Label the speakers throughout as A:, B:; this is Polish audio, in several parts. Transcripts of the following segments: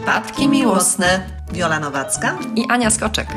A: Przypadki miłosne.
B: Wiola Nowacka.
A: I Ania Skoczek.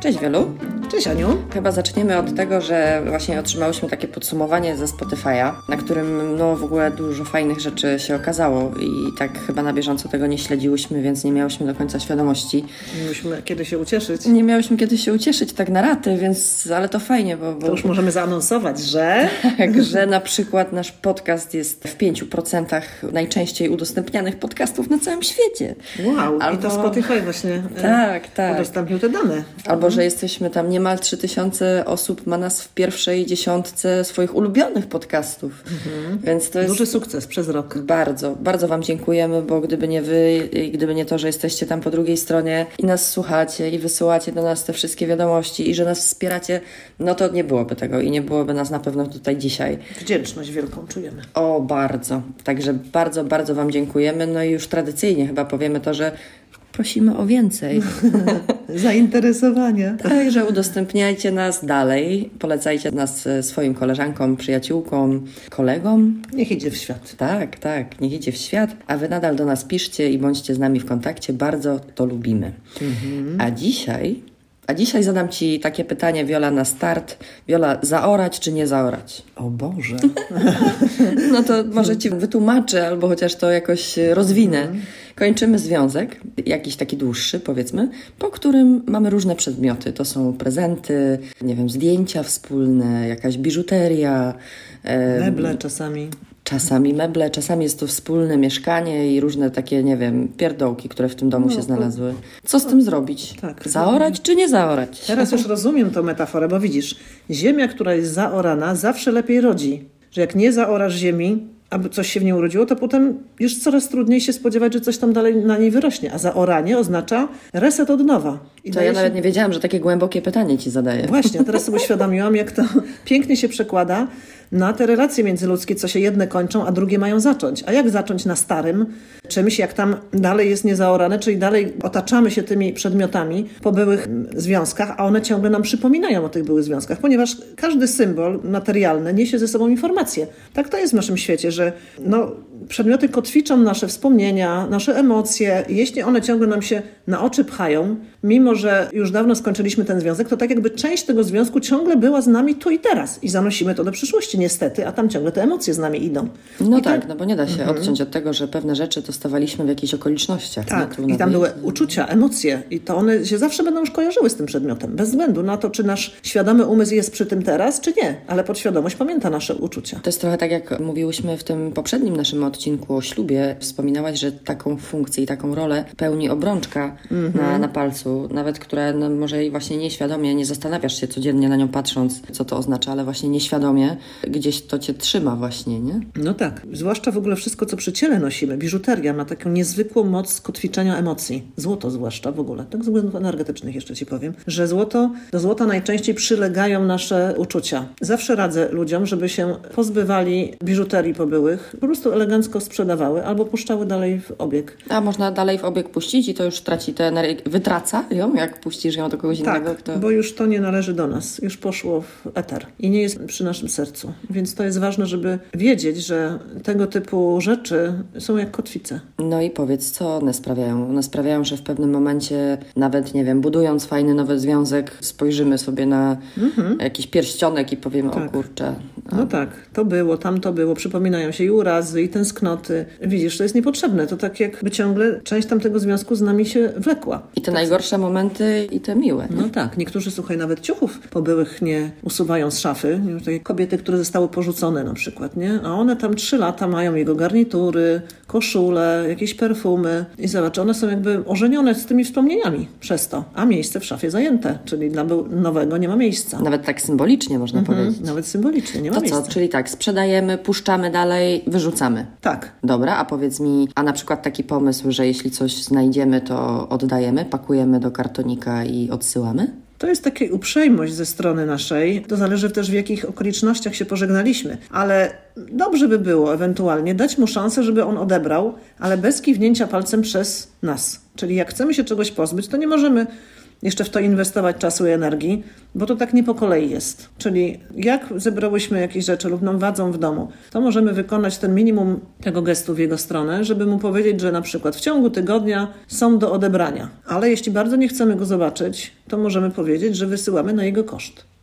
C: Cześć Wielu.
B: Cześć Aniu.
C: Chyba zaczniemy od tego, że właśnie otrzymałyśmy takie podsumowanie ze Spotify'a, na którym no w ogóle dużo fajnych rzeczy się okazało i tak chyba na bieżąco tego nie śledziłyśmy, więc nie miałyśmy do końca świadomości.
B: Nie mieliśmy kiedy się ucieszyć.
C: Nie miałyśmy kiedy się ucieszyć tak na raty, więc ale to fajnie, bo... bo
B: to już możemy zaanonsować, że...
C: Tak, że na przykład nasz podcast jest w 5% najczęściej udostępnianych podcastów na całym świecie.
B: Wow, Albo... i to Spotify właśnie
C: tak, tak.
B: udostępnił te dane.
C: Albo, że jesteśmy tam niemal 3000 osób ma nas w pierwszej dziesiątce swoich ulubionych podcastów. Mhm. Więc to jest
B: duży sukces przez rok.
C: Bardzo, bardzo Wam dziękujemy, bo gdyby nie Wy i gdyby nie to, że jesteście tam po drugiej stronie i nas słuchacie i wysyłacie do nas te wszystkie wiadomości i że nas wspieracie, no to nie byłoby tego i nie byłoby nas na pewno tutaj dzisiaj.
B: Wdzięczność wielką czujemy.
C: O, bardzo. Także bardzo, bardzo Wam dziękujemy. No i już tradycyjnie chyba powiemy to, że prosimy o więcej.
B: Zainteresowania.
C: Także udostępniajcie nas dalej, polecajcie nas e, swoim koleżankom, przyjaciółkom, kolegom.
B: Niech idzie w świat.
C: Tak, tak, niech idzie w świat, a wy nadal do nas piszcie i bądźcie z nami w kontakcie, bardzo to lubimy. Mhm. A dzisiaj a dzisiaj zadam Ci takie pytanie, Wiola, na start. Wiola, zaorać czy nie zaorać?
B: O Boże.
C: no to może Ci wytłumaczę, albo chociaż to jakoś rozwinę. Mhm. Kończymy związek, jakiś taki dłuższy, powiedzmy, po którym mamy różne przedmioty. To są prezenty, nie wiem, zdjęcia wspólne, jakaś biżuteria.
B: Meble czasami.
C: Czasami meble, czasami jest to wspólne mieszkanie i różne takie, nie wiem, pierdołki, które w tym domu no, się znalazły. Co z tym zrobić? Tak, zaorać czy nie zaorać?
B: Teraz już rozumiem tą metaforę, bo widzisz, ziemia, która jest zaorana, zawsze lepiej rodzi. Że jak nie zaorasz ziemi, aby coś się w niej urodziło, to potem już coraz trudniej się spodziewać, że coś tam dalej na niej wyrośnie. A zaoranie oznacza reset od nowa.
C: I to ja się... nawet nie wiedziałam, że takie głębokie pytanie ci zadaję.
B: Właśnie, teraz sobie uświadomiłam, jak to pięknie się przekłada na te relacje międzyludzkie, co się jedne kończą, a drugie mają zacząć. A jak zacząć na starym czymś, jak tam dalej jest niezaorane, czyli dalej otaczamy się tymi przedmiotami po byłych związkach, a one ciągle nam przypominają o tych byłych związkach, ponieważ każdy symbol materialny niesie ze sobą informację. Tak to jest w naszym świecie, że no, przedmioty kotwiczą nasze wspomnienia, nasze emocje. Jeśli one ciągle nam się na oczy pchają, mimo że już dawno skończyliśmy ten związek, to tak jakby część tego związku ciągle była z nami tu i teraz i zanosimy to do przyszłości niestety, a tam ciągle te emocje z nami idą.
C: No tak, no bo nie da się mhm. odciąć od tego, że pewne rzeczy dostawaliśmy w jakichś okolicznościach.
B: Tak, i tam były uczucia, emocje i to one się zawsze będą już kojarzyły z tym przedmiotem, bez względu na to, czy nasz świadomy umysł jest przy tym teraz, czy nie, ale podświadomość pamięta nasze uczucia.
C: To jest trochę tak, jak mówiłyśmy w tym poprzednim naszym odcinku o ślubie, wspominałaś, że taką funkcję i taką rolę pełni obrączka -hmm. na, na palcu, nawet która no, może właśnie nieświadomie, nie zastanawiasz się codziennie na nią patrząc, co to oznacza, ale właśnie nieświadomie gdzieś to cię trzyma właśnie, nie?
B: No tak. Zwłaszcza w ogóle wszystko, co przy ciele nosimy. Biżuteria ma taką niezwykłą moc kotwiczenia emocji. Złoto zwłaszcza w ogóle. Tak z względów energetycznych jeszcze ci powiem, że złoto, do złota najczęściej przylegają nasze uczucia. Zawsze radzę ludziom, żeby się pozbywali biżuterii pobyłych, po prostu elegancko sprzedawały albo puszczały dalej w obieg.
C: A można dalej w obieg puścić i to już traci tę energię, wytraca ją, jak puścisz ją do kogoś
B: tak,
C: innego?
B: Kto... bo już to nie należy do nas. Już poszło w eter i nie jest przy naszym sercu. Więc to jest ważne, żeby wiedzieć, że tego typu rzeczy są jak kotwice.
C: No i powiedz, co one sprawiają? One sprawiają, że w pewnym momencie, nawet nie wiem, budując fajny nowy związek, spojrzymy sobie na mhm. jakiś pierścionek i powiemy, tak. o kurczę.
B: A... No tak, to było, tam to było. Przypominają się i urazy, i tęsknoty. Widzisz, to jest niepotrzebne. To tak jakby ciągle część tamtego związku z nami się wlekła.
C: I te tak. najgorsze momenty, i te miłe.
B: Nie? No tak. Niektórzy, słuchaj, nawet ciuchów pobyłych nie usuwają z szafy. Takie kobiety, które zostały porzucone na przykład, nie? A one tam trzy lata mają jego garnitury, koszule, jakieś perfumy i zobacz, one są jakby ożenione z tymi wspomnieniami przez to, a miejsce w szafie zajęte, czyli dla nowego nie ma miejsca.
C: Nawet tak symbolicznie można mhm, powiedzieć.
B: Nawet symbolicznie, nie ma
C: to
B: miejsca.
C: To co, czyli tak, sprzedajemy, puszczamy dalej, wyrzucamy.
B: Tak.
C: Dobra, a powiedz mi, a na przykład taki pomysł, że jeśli coś znajdziemy, to oddajemy, pakujemy do kartonika i odsyłamy?
B: To jest taka uprzejmość ze strony naszej. To zależy też w jakich okolicznościach się pożegnaliśmy. Ale dobrze by było ewentualnie dać mu szansę, żeby on odebrał, ale bez kiwnięcia palcem przez nas. Czyli jak chcemy się czegoś pozbyć, to nie możemy jeszcze w to inwestować czasu i energii, bo to tak nie po kolei jest. Czyli jak zebrałyśmy jakieś rzeczy lub nam wadzą w domu, to możemy wykonać ten minimum tego gestu w jego stronę, żeby mu powiedzieć, że na przykład w ciągu tygodnia są do odebrania. Ale jeśli bardzo nie chcemy go zobaczyć, to możemy powiedzieć, że wysyłamy na jego koszt.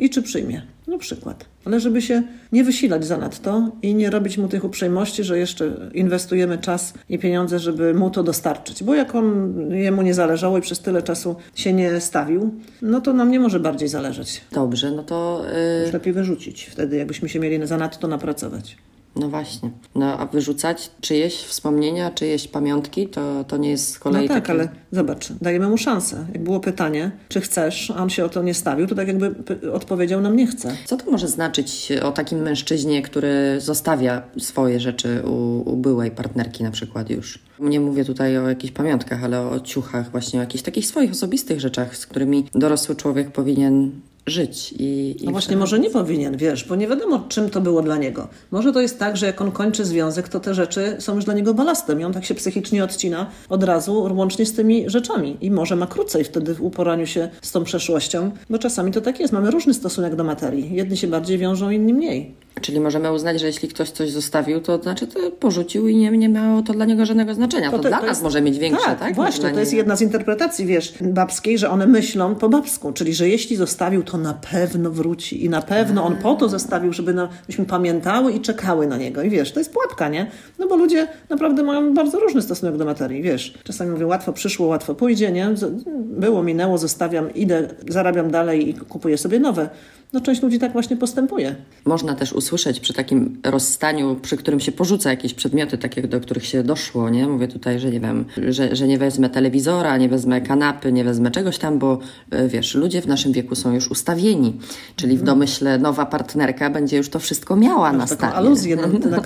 B: I czy przyjmie? Na przykład. Ale żeby się nie wysilać zanadto i nie robić mu tych uprzejmości, że jeszcze inwestujemy czas i pieniądze, żeby mu to dostarczyć. Bo jak on jemu nie zależało i przez tyle czasu się nie stawił, no to nam nie może bardziej zależeć.
C: Dobrze, no to
B: Już lepiej wyrzucić wtedy, jakbyśmy się mieli zanadto napracować.
C: No właśnie. No a wyrzucać czyjeś wspomnienia, czyjeś pamiątki, to, to nie jest z kolei
B: No tak,
C: takie...
B: ale zobacz, dajemy mu szansę. Jak było pytanie, czy chcesz, a on się o to nie stawił, to tak jakby odpowiedział nam nie chce.
C: Co to może znaczyć o takim mężczyźnie, który zostawia swoje rzeczy u, u byłej partnerki na przykład już? Nie mówię tutaj o jakichś pamiątkach, ale o ciuchach, właśnie o jakichś takich swoich osobistych rzeczach, z którymi dorosły człowiek powinien żyć. I, i
B: No właśnie, może nie powinien, wiesz, bo nie wiadomo, czym to było dla niego. Może to jest tak, że jak on kończy związek, to te rzeczy są już dla niego balastem i on tak się psychicznie odcina od razu, łącznie z tymi rzeczami. I może ma krócej wtedy w uporaniu się z tą przeszłością, bo czasami to tak jest. Mamy różny stosunek do materii. Jedni się bardziej wiążą, inni mniej.
C: Czyli możemy uznać, że jeśli ktoś coś zostawił, to znaczy to porzucił i nie, nie miało to dla niego żadnego znaczenia. To,
B: te-
C: dla
B: to
C: nas
B: jest-
C: może mieć większe, tak?
B: Tak, właśnie, to jest jedna z interpretacji, wiesz, babskiej, że one myślą po babsku, czyli że jeśli zostawił, to na pewno wróci i na pewno on po to zostawił, żeby na, pamiętały i czekały na niego. I wiesz, to jest pułapka, nie? No bo ludzie naprawdę mają bardzo różny stosunek do materii, wiesz. Czasami mówią, łatwo przyszło, łatwo pójdzie, nie? Było, minęło, zostawiam, idę, zarabiam dalej i kupuję sobie nowe. No część ludzi tak właśnie postępuje.
C: Można też usłyszeć przy takim rozstaniu, przy którym się porzuca jakieś przedmioty, takie, do których się doszło, nie? Mówię tutaj, że nie wiem, że, że nie wezmę telewizora, nie wezmę kanapy, nie wezmę czegoś tam, bo e, wiesz, ludzie w naszym wieku są już ustawieni, czyli w domyśle nowa partnerka będzie już to wszystko miała na
B: Taką
C: stanie.
B: aluzję na, na, na,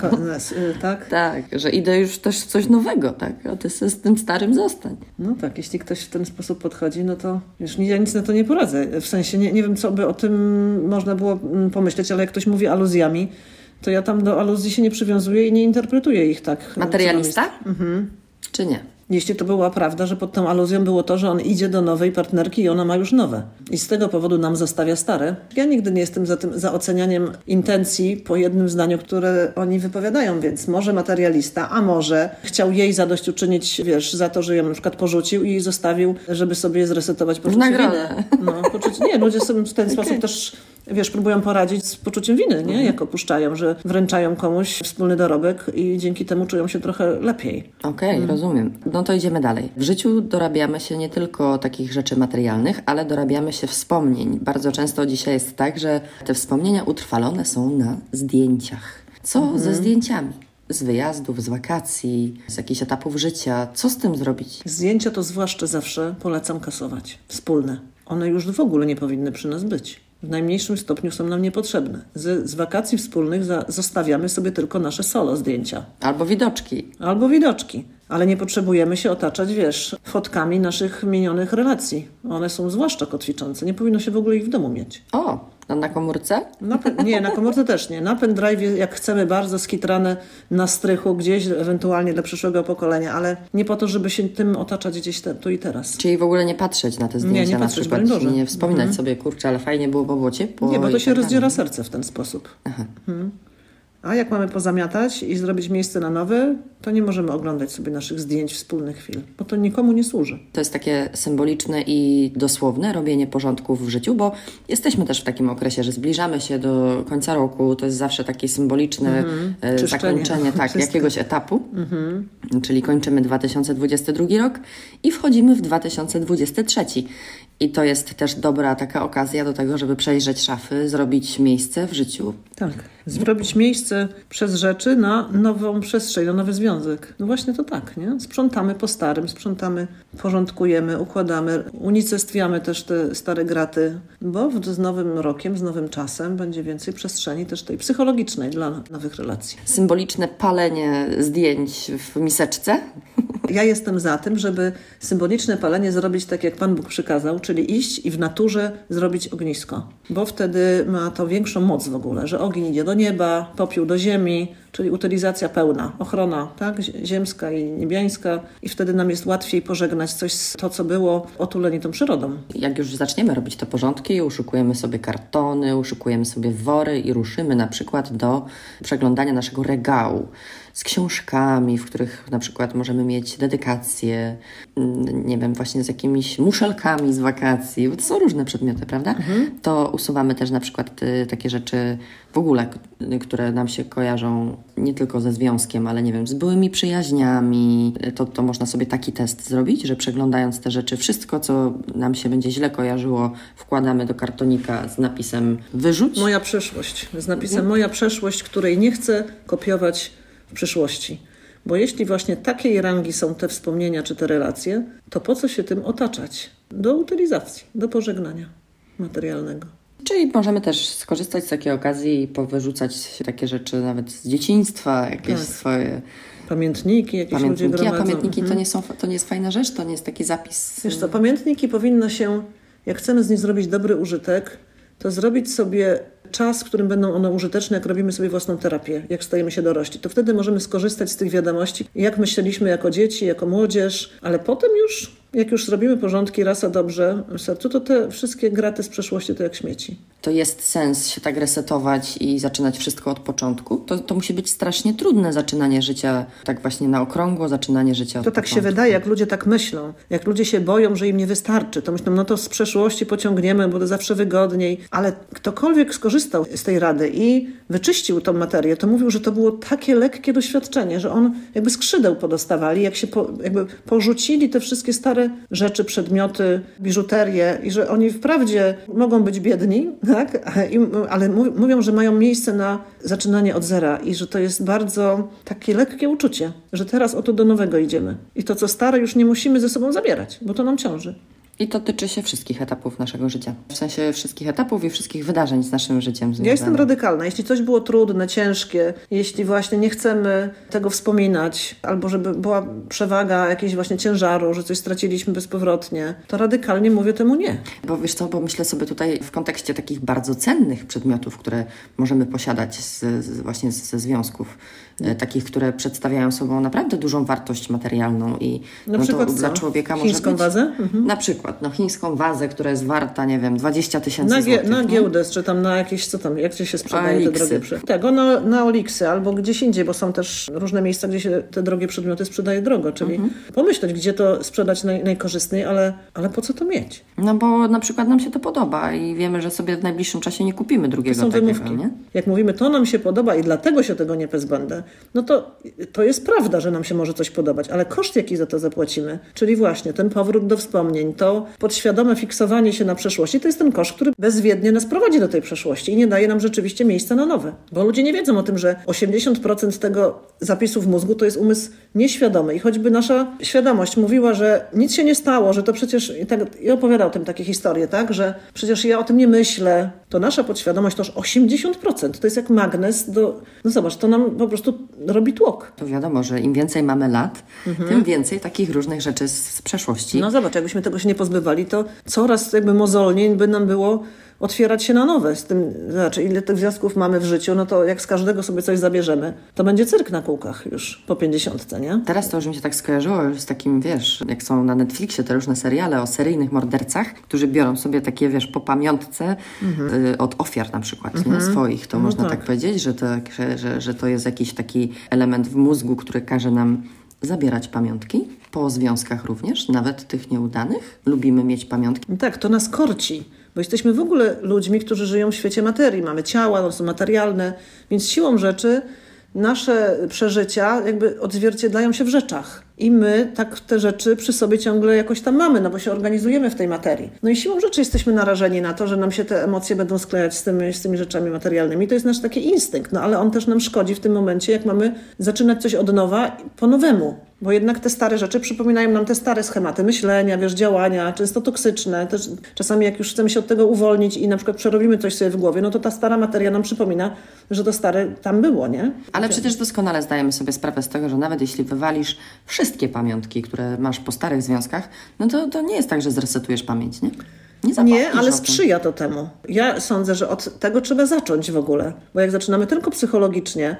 B: tak?
C: Tak, że idę już też w coś nowego, tak? A ty z tym starym zostań.
B: No tak, jeśli ktoś w ten sposób podchodzi, no to wiesz, ja nic na to nie poradzę. W sensie nie, nie wiem, co by o tym można było mm, pomyśleć, ale jak ktoś mówi aluzjami, to ja tam do aluzji się nie przywiązuję i nie interpretuję ich tak.
C: Materialista?
B: Mhm.
C: Czy nie?
B: Jeśli to była prawda, że pod tą aluzją było to, że on idzie do nowej partnerki i ona ma już nowe. I z tego powodu nam zostawia stare. Ja nigdy nie jestem za tym, za ocenianiem intencji po jednym zdaniu, które oni wypowiadają, więc może materialista, a może chciał jej zadośćuczynić, wiesz, za to, że ją na przykład porzucił i zostawił, żeby sobie zresetować poczucie
C: nagrodę.
B: winy. No, poczucie, nie, ludzie sobie w ten sposób też wiesz, próbują poradzić z poczuciem winy, nie? Jak opuszczają, że wręczają komuś wspólny dorobek i dzięki temu czują się trochę lepiej.
C: Okej, rozumiem. No to idziemy dalej. W życiu dorabiamy się nie tylko takich rzeczy materialnych, ale dorabiamy się wspomnień. Bardzo często dzisiaj jest tak, że te wspomnienia utrwalone są na zdjęciach. Co ze zdjęciami? Z wyjazdów, z wakacji, z jakichś etapów życia. Co z tym zrobić?
B: Zdjęcia to zwłaszcza zawsze polecam kasować. Wspólne. One już w ogóle nie powinny przy nas być. W najmniejszym stopniu są nam niepotrzebne. Z, z wakacji wspólnych za, zostawiamy sobie tylko nasze solo zdjęcia.
C: Albo widoczki.
B: Albo widoczki. Ale nie potrzebujemy się otaczać, wiesz, fotkami naszych minionych relacji. One są zwłaszcza kotwiczące. Nie powinno się w ogóle ich w domu mieć.
C: O, a na komórce?
B: Na, nie, na komórce też nie. Na pendrive, jak chcemy, bardzo skitrane na strychu gdzieś, ewentualnie dla przyszłego pokolenia, ale nie po to, żeby się tym otaczać gdzieś te, tu i teraz.
C: Czyli w ogóle nie patrzeć na te zdjęcia
B: nie
C: na
B: patrzeć,
C: przykład.
B: Boże.
C: Nie wspominać sobie, kurczę, ale fajnie było, bo było ciepło.
B: Nie, bo to
C: i
B: się
C: tak
B: rozdziera serce w ten sposób. Mhm. A jak mamy pozamiatać i zrobić miejsce na nowe, to nie możemy oglądać sobie naszych zdjęć wspólnych chwil, bo to nikomu nie służy.
C: To jest takie symboliczne i dosłowne robienie porządków w życiu, bo jesteśmy też w takim okresie, że zbliżamy się do końca roku. To jest zawsze takie symboliczne e,
B: Czyszczenie
C: zakończenie tak,
B: wszystko.
C: jakiegoś etapu. Czyli kończymy 2022 rok i wchodzimy w 2023. I to jest też dobra taka okazja do tego, żeby przejrzeć szafy, zrobić miejsce w życiu.
B: Tak. Zrobić miejsce przez rzeczy na nową przestrzeń, na nowy związek. No właśnie to tak, nie? Sprzątamy po starym, sprzątamy, porządkujemy, układamy, unicestwiamy też te stare graty, bo z nowym rokiem, z nowym czasem będzie więcej przestrzeni też tej psychologicznej dla nowych relacji.
C: Symboliczne palenie zdjęć w miseczce.
B: Ja jestem za tym, żeby symboliczne palenie zrobić tak, jak Pan Bóg przykazał, czyli iść i w naturze zrobić ognisko. Bo wtedy ma to większą moc w ogóle, że ogień idzie do nieba, popiół do ziemi, czyli utylizacja pełna, ochrona tak? ziemska i niebiańska i wtedy nam jest łatwiej pożegnać coś z to, co było otuleni tą przyrodą.
C: Jak już zaczniemy robić te porządki, uszukujemy sobie kartony, uszukujemy sobie wory i ruszymy na przykład do przeglądania naszego regału z książkami, w których na przykład możemy mieć dedykacje, nie wiem, właśnie z jakimiś muszelkami z wakacji, bo to są różne przedmioty, prawda? Mhm. To usuwamy też na przykład takie rzeczy w ogóle, które nam się kojarzą nie tylko ze związkiem, ale nie wiem, z byłymi przyjaźniami. To, to można sobie taki test zrobić, że przeglądając te rzeczy, wszystko, co nam się będzie źle kojarzyło, wkładamy do kartonika z napisem wyrzuć.
B: Moja przeszłość, z napisem mhm. moja przeszłość, której nie chcę kopiować w przyszłości. Bo jeśli właśnie takiej rangi są te wspomnienia czy te relacje, to po co się tym otaczać? Do utylizacji, do pożegnania materialnego.
C: Czyli możemy też skorzystać z takiej okazji i powyrzucać takie rzeczy nawet z dzieciństwa, jakieś tak. swoje
B: pamiętniki, jakieś pamiętniki, ludzie gromadzą.
C: A pamiętniki mhm. to, nie są, to nie jest fajna rzecz, to nie jest taki zapis.
B: Wiesz co, pamiętniki powinno się, jak chcemy z nich zrobić dobry użytek, to zrobić sobie czas, w którym będą one użyteczne, jak robimy sobie własną terapię, jak stajemy się dorośli. To wtedy możemy skorzystać z tych wiadomości, jak myśleliśmy jako dzieci, jako młodzież, ale potem już jak już zrobimy porządki raz a dobrze sercu, to te wszystkie graty z przeszłości to jak śmieci.
C: To jest sens się tak resetować i zaczynać wszystko od początku. To, to musi być strasznie trudne zaczynanie życia tak właśnie na okrągło, zaczynanie życia
B: To
C: od
B: tak
C: początku.
B: się wydaje, jak ludzie tak myślą. Jak ludzie się boją, że im nie wystarczy, to myślą, no to z przeszłości pociągniemy, bo to zawsze wygodniej. Ale ktokolwiek skorzystał z tej rady i wyczyścił tą materię, to mówił, że to było takie lekkie doświadczenie, że on jakby skrzydeł podostawali, jak się po, jakby porzucili te wszystkie stare rzeczy, przedmioty, biżuterię i że oni wprawdzie mogą być biedni, tak? ale mówią, że mają miejsce na zaczynanie od zera i że to jest bardzo takie lekkie uczucie, że teraz oto do nowego idziemy. I to, co stare, już nie musimy ze sobą zabierać, bo to nam ciąży.
C: I to tyczy się wszystkich etapów naszego życia. W sensie wszystkich etapów i wszystkich wydarzeń z naszym życiem. Związanych.
B: Ja jestem radykalna. Jeśli coś było trudne, ciężkie, jeśli właśnie nie chcemy tego wspominać, albo żeby była przewaga jakiegoś właśnie ciężaru, że coś straciliśmy bezpowrotnie, to radykalnie mówię temu nie.
C: Bo wiesz co, bo myślę sobie tutaj w kontekście takich bardzo cennych przedmiotów, które możemy posiadać z, z właśnie ze związków, E, takich, które przedstawiają sobą naprawdę dużą wartość materialną i
B: na no przykład
C: to dla człowieka
B: chińską
C: może być...
B: wazę? Mhm.
C: Na przykład, no chińską wazę, która jest warta, nie wiem, 20 tysięcy złotych.
B: Na giełdę, czy tam na jakieś, co tam, jak się sprzedaje te drogie przedmioty. Tak, na, na Oliksy albo gdzieś indziej, bo są też różne miejsca, gdzie się te drogie przedmioty sprzedaje drogo, czyli mhm. pomyśleć, gdzie to sprzedać naj, najkorzystniej, ale, ale po co to mieć?
C: No bo na przykład nam się to podoba i wiemy, że sobie w najbliższym czasie nie kupimy drugiego to są takiego, wymówki. nie?
B: Jak mówimy, to nam się podoba i dlatego się tego nie pozbędę, no to to jest prawda, że nam się może coś podobać, ale koszt, jaki za to zapłacimy, czyli właśnie ten powrót do wspomnień, to podświadome fiksowanie się na przeszłości, to jest ten koszt, który bezwiednie nas prowadzi do tej przeszłości i nie daje nam rzeczywiście miejsca na nowe. Bo ludzie nie wiedzą o tym, że 80% tego zapisu w mózgu to jest umysł nieświadomy i choćby nasza świadomość mówiła, że nic się nie stało, że to przecież, i, tak, i opowiadał tym takie historie, tak, że przecież ja o tym nie myślę, to nasza podświadomość to już 80%, to jest jak magnes do, no zobacz, to nam po prostu robi tłok
C: to wiadomo, że im więcej mamy lat, mhm. tym więcej takich różnych rzeczy z, z przeszłości.
B: No zobacz, jakbyśmy tego się nie pozbywali, to coraz jakby mozolniej by nam było otwierać się na nowe. Z tym, znaczy, ile tych związków mamy w życiu, no to jak z każdego sobie coś zabierzemy, to będzie cyrk na kółkach już po pięćdziesiątce, nie?
C: Teraz to już mi się tak skojarzyło już z takim, wiesz, jak są na Netflixie te różne seriale o seryjnych mordercach, którzy biorą sobie takie, wiesz, po pamiątce mhm. y, od ofiar na przykład, mhm. nie? Swoich. To no można tak. tak powiedzieć, że to, że, że, że to jest jakiś taki element w mózgu, który każe nam zabierać pamiątki, po związkach również, nawet tych nieudanych. Lubimy mieć pamiątki.
B: Tak, to nas korci bo jesteśmy w ogóle ludźmi, którzy żyją w świecie materii. Mamy ciała, one są materialne, więc siłą rzeczy nasze przeżycia jakby odzwierciedlają się w rzeczach. I my tak te rzeczy przy sobie ciągle jakoś tam mamy, no bo się organizujemy w tej materii. No i siłą rzeczy jesteśmy narażeni na to, że nam się te emocje będą sklejać z tymi, z tymi rzeczami materialnymi. To jest nasz taki instynkt, no ale on też nam szkodzi w tym momencie, jak mamy zaczynać coś od nowa po nowemu. Bo jednak te stare rzeczy przypominają nam te stare schematy myślenia, wiesz, działania, często toksyczne. Też czasami jak już chcemy się od tego uwolnić i na przykład przerobimy coś sobie w głowie, no to ta stara materia nam przypomina, że to stare tam było, nie?
C: Ale przecież doskonale zdajemy sobie sprawę z tego, że nawet jeśli wywalisz wszystkie pamiątki, które masz po starych związkach, no to, to nie jest tak, że zresetujesz pamięć, nie?
B: Nie, nie, ale sprzyja to temu. Ja sądzę, że od tego trzeba zacząć w ogóle, bo jak zaczynamy tylko psychologicznie,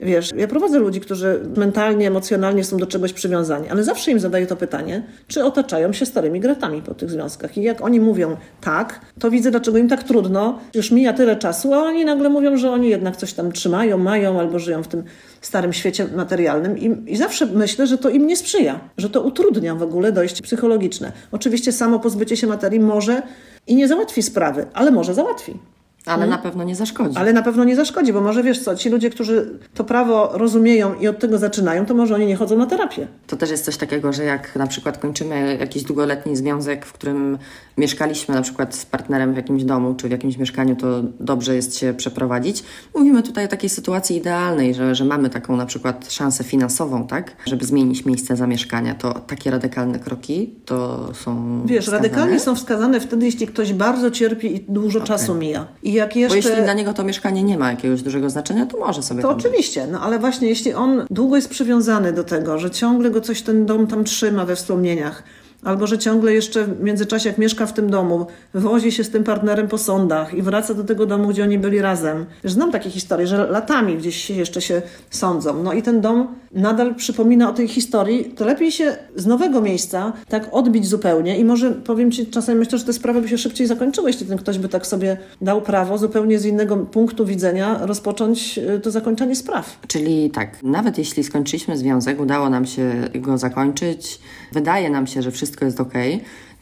B: Wiesz, ja prowadzę ludzi, którzy mentalnie, emocjonalnie są do czegoś przywiązani, ale zawsze im zadaję to pytanie, czy otaczają się starymi gratami po tych związkach. I jak oni mówią tak, to widzę, dlaczego im tak trudno. Już mija tyle czasu, a oni nagle mówią, że oni jednak coś tam trzymają, mają albo żyją w tym starym świecie materialnym i, i zawsze myślę, że to im nie sprzyja, że to utrudnia w ogóle dojście psychologiczne. Oczywiście samo pozbycie się materii może i nie załatwi sprawy, ale może załatwi.
C: Ale na pewno nie zaszkodzi.
B: Ale na pewno nie zaszkodzi, bo może wiesz co, ci ludzie, którzy to prawo rozumieją i od tego zaczynają, to może oni nie chodzą na terapię.
C: To też jest coś takiego, że jak na przykład kończymy jakiś długoletni związek, w którym mieszkaliśmy na przykład z partnerem w jakimś domu czy w jakimś mieszkaniu, to dobrze jest się przeprowadzić. Mówimy tutaj o takiej sytuacji idealnej, że, że mamy taką na przykład szansę finansową, tak, żeby zmienić miejsce zamieszkania. To takie radykalne kroki to są
B: Wiesz,
C: wskazane?
B: radykalnie są wskazane wtedy, jeśli ktoś bardzo cierpi i dużo czasu mija. I jak jeszcze...
C: Bo jeśli dla niego to mieszkanie nie ma jakiegoś dużego znaczenia, to może sobie
B: To oczywiście, no ale właśnie jeśli on długo jest przywiązany do tego, że ciągle go coś ten dom tam trzyma we wspomnieniach, albo że ciągle jeszcze w międzyczasie, jak mieszka w tym domu, wozi się z tym partnerem po sądach i wraca do tego domu, gdzie oni byli razem. Znam takie historie, że latami gdzieś się jeszcze się sądzą. No i ten dom nadal przypomina o tej historii. To lepiej się z nowego miejsca tak odbić zupełnie i może powiem Ci, czasem myślę, że te sprawy by się szybciej zakończyły, jeśli ten ktoś by tak sobie dał prawo zupełnie z innego punktu widzenia rozpocząć y, to zakończenie spraw.
C: Czyli tak, nawet jeśli skończyliśmy związek, udało nam się go zakończyć, wydaje nam się, że wszystko jest ok,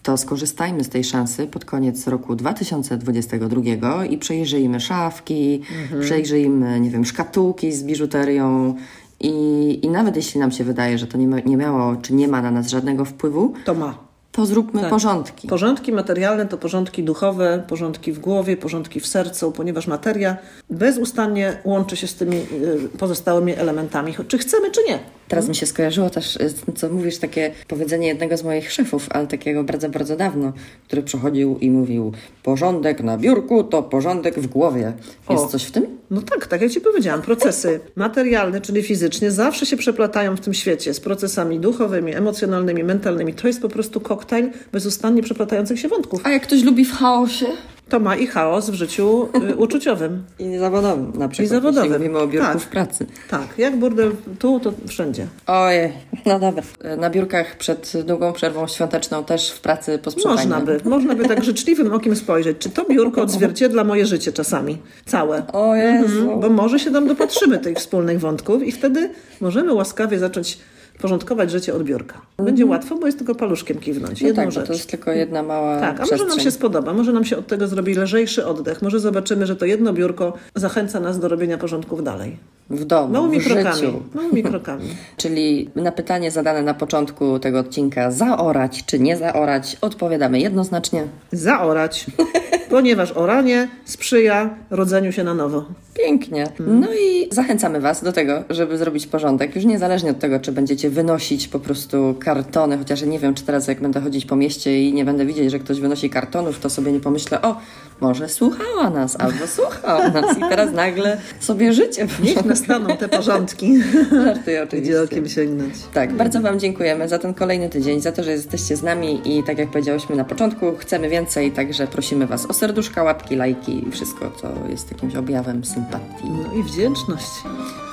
C: to skorzystajmy z tej szansy pod koniec roku 2022 i przejrzyjmy szafki, przejrzyjmy, nie wiem, szkatułki z biżuterią. I, I nawet jeśli nam się wydaje, że to nie, ma, nie miało czy nie ma na nas żadnego wpływu,
B: To ma.
C: to zróbmy porządki.
B: Porządki materialne to porządki duchowe, porządki w głowie, porządki w sercu, ponieważ materia bezustannie łączy się z tymi y, pozostałymi elementami, czy chcemy, czy nie.
C: Teraz mi się skojarzyło też, y, co mówisz, takie powiedzenie jednego z moich szefów, ale takiego bardzo, bardzo dawno, który przychodził i mówił: Porządek na biurku to porządek w głowie. Jest
B: O.
C: coś w tym?
B: No tak, tak jak Ci powiedziałam, procesy materialne, czyli fizycznie, zawsze się przeplatają w tym świecie z procesami duchowymi, emocjonalnymi, mentalnymi. To jest po prostu koktajl bezustannie przeplatających się wątków.
C: A jak ktoś lubi w chaosie?
B: To ma i chaos w życiu y, uczuciowym.
C: I zawodowym na przykład.
B: zawodowym.
C: Jeśli mówimy o biurku
B: Tak.
C: w pracy.
B: Tak, jak burdel tu, to wszędzie.
C: Ojej, no dobra. Na biurkach przed długą przerwą świąteczną też w pracy posprzątajmy.
B: Można by, można by tak życzliwym okiem spojrzeć, czy to biurko odzwierciedla moje życie czasami, całe.
C: O Jezu.
B: Mhm, bo może się tam dopatrzymy tych wspólnych wątków i wtedy możemy łaskawie zacząć porządkować życie od biurka. Będzie łatwo, bo jest tylko paluszkiem kiwnąć.
C: No
B: Jedną
C: tak,
B: rzecz.
C: to jest tylko jedna mała
B: Tak, a
C: przestrzeń.
B: może nam się spodoba, może nam się od tego zrobi lżejszy oddech, może zobaczymy, że to jedno biurko zachęca nas do robienia porządków dalej.
C: W domu,
B: Małymi
C: w
B: krokami.
C: życiu.
B: Małymi krokami.
C: Czyli na pytanie zadane na początku tego odcinka zaorać czy nie zaorać, odpowiadamy jednoznacznie.
B: Zaorać, ponieważ oranie sprzyja rodzeniu się na nowo.
C: Pięknie. No i zachęcamy Was do tego, żeby zrobić porządek. Już niezależnie od tego, czy będziecie wynosić po prostu kartony, chociaż ja nie wiem, czy teraz jak będę chodzić po mieście i nie będę widzieć, że ktoś wynosi kartonów, to sobie nie pomyślę, o, może słuchała nas, albo słuchał nas i teraz nagle sobie życie
B: Niech nastaną te porządki,
C: Żartuję oczywiście.
B: gdzie okiem sięgnąć.
C: Tak, bardzo Wam dziękujemy za ten kolejny tydzień, za to, że jesteście z nami i tak jak powiedziałyśmy na początku, chcemy więcej, także prosimy Was o serduszka, łapki, lajki i wszystko, co jest jakimś objawem sympatii.
B: No i wdzięczność.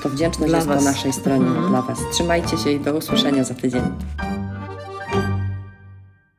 C: To wdzięczność
B: Dla
C: jest po
B: was.
C: naszej stronie dla Was. Trzymajcie się i do usłyszenia za tydzień.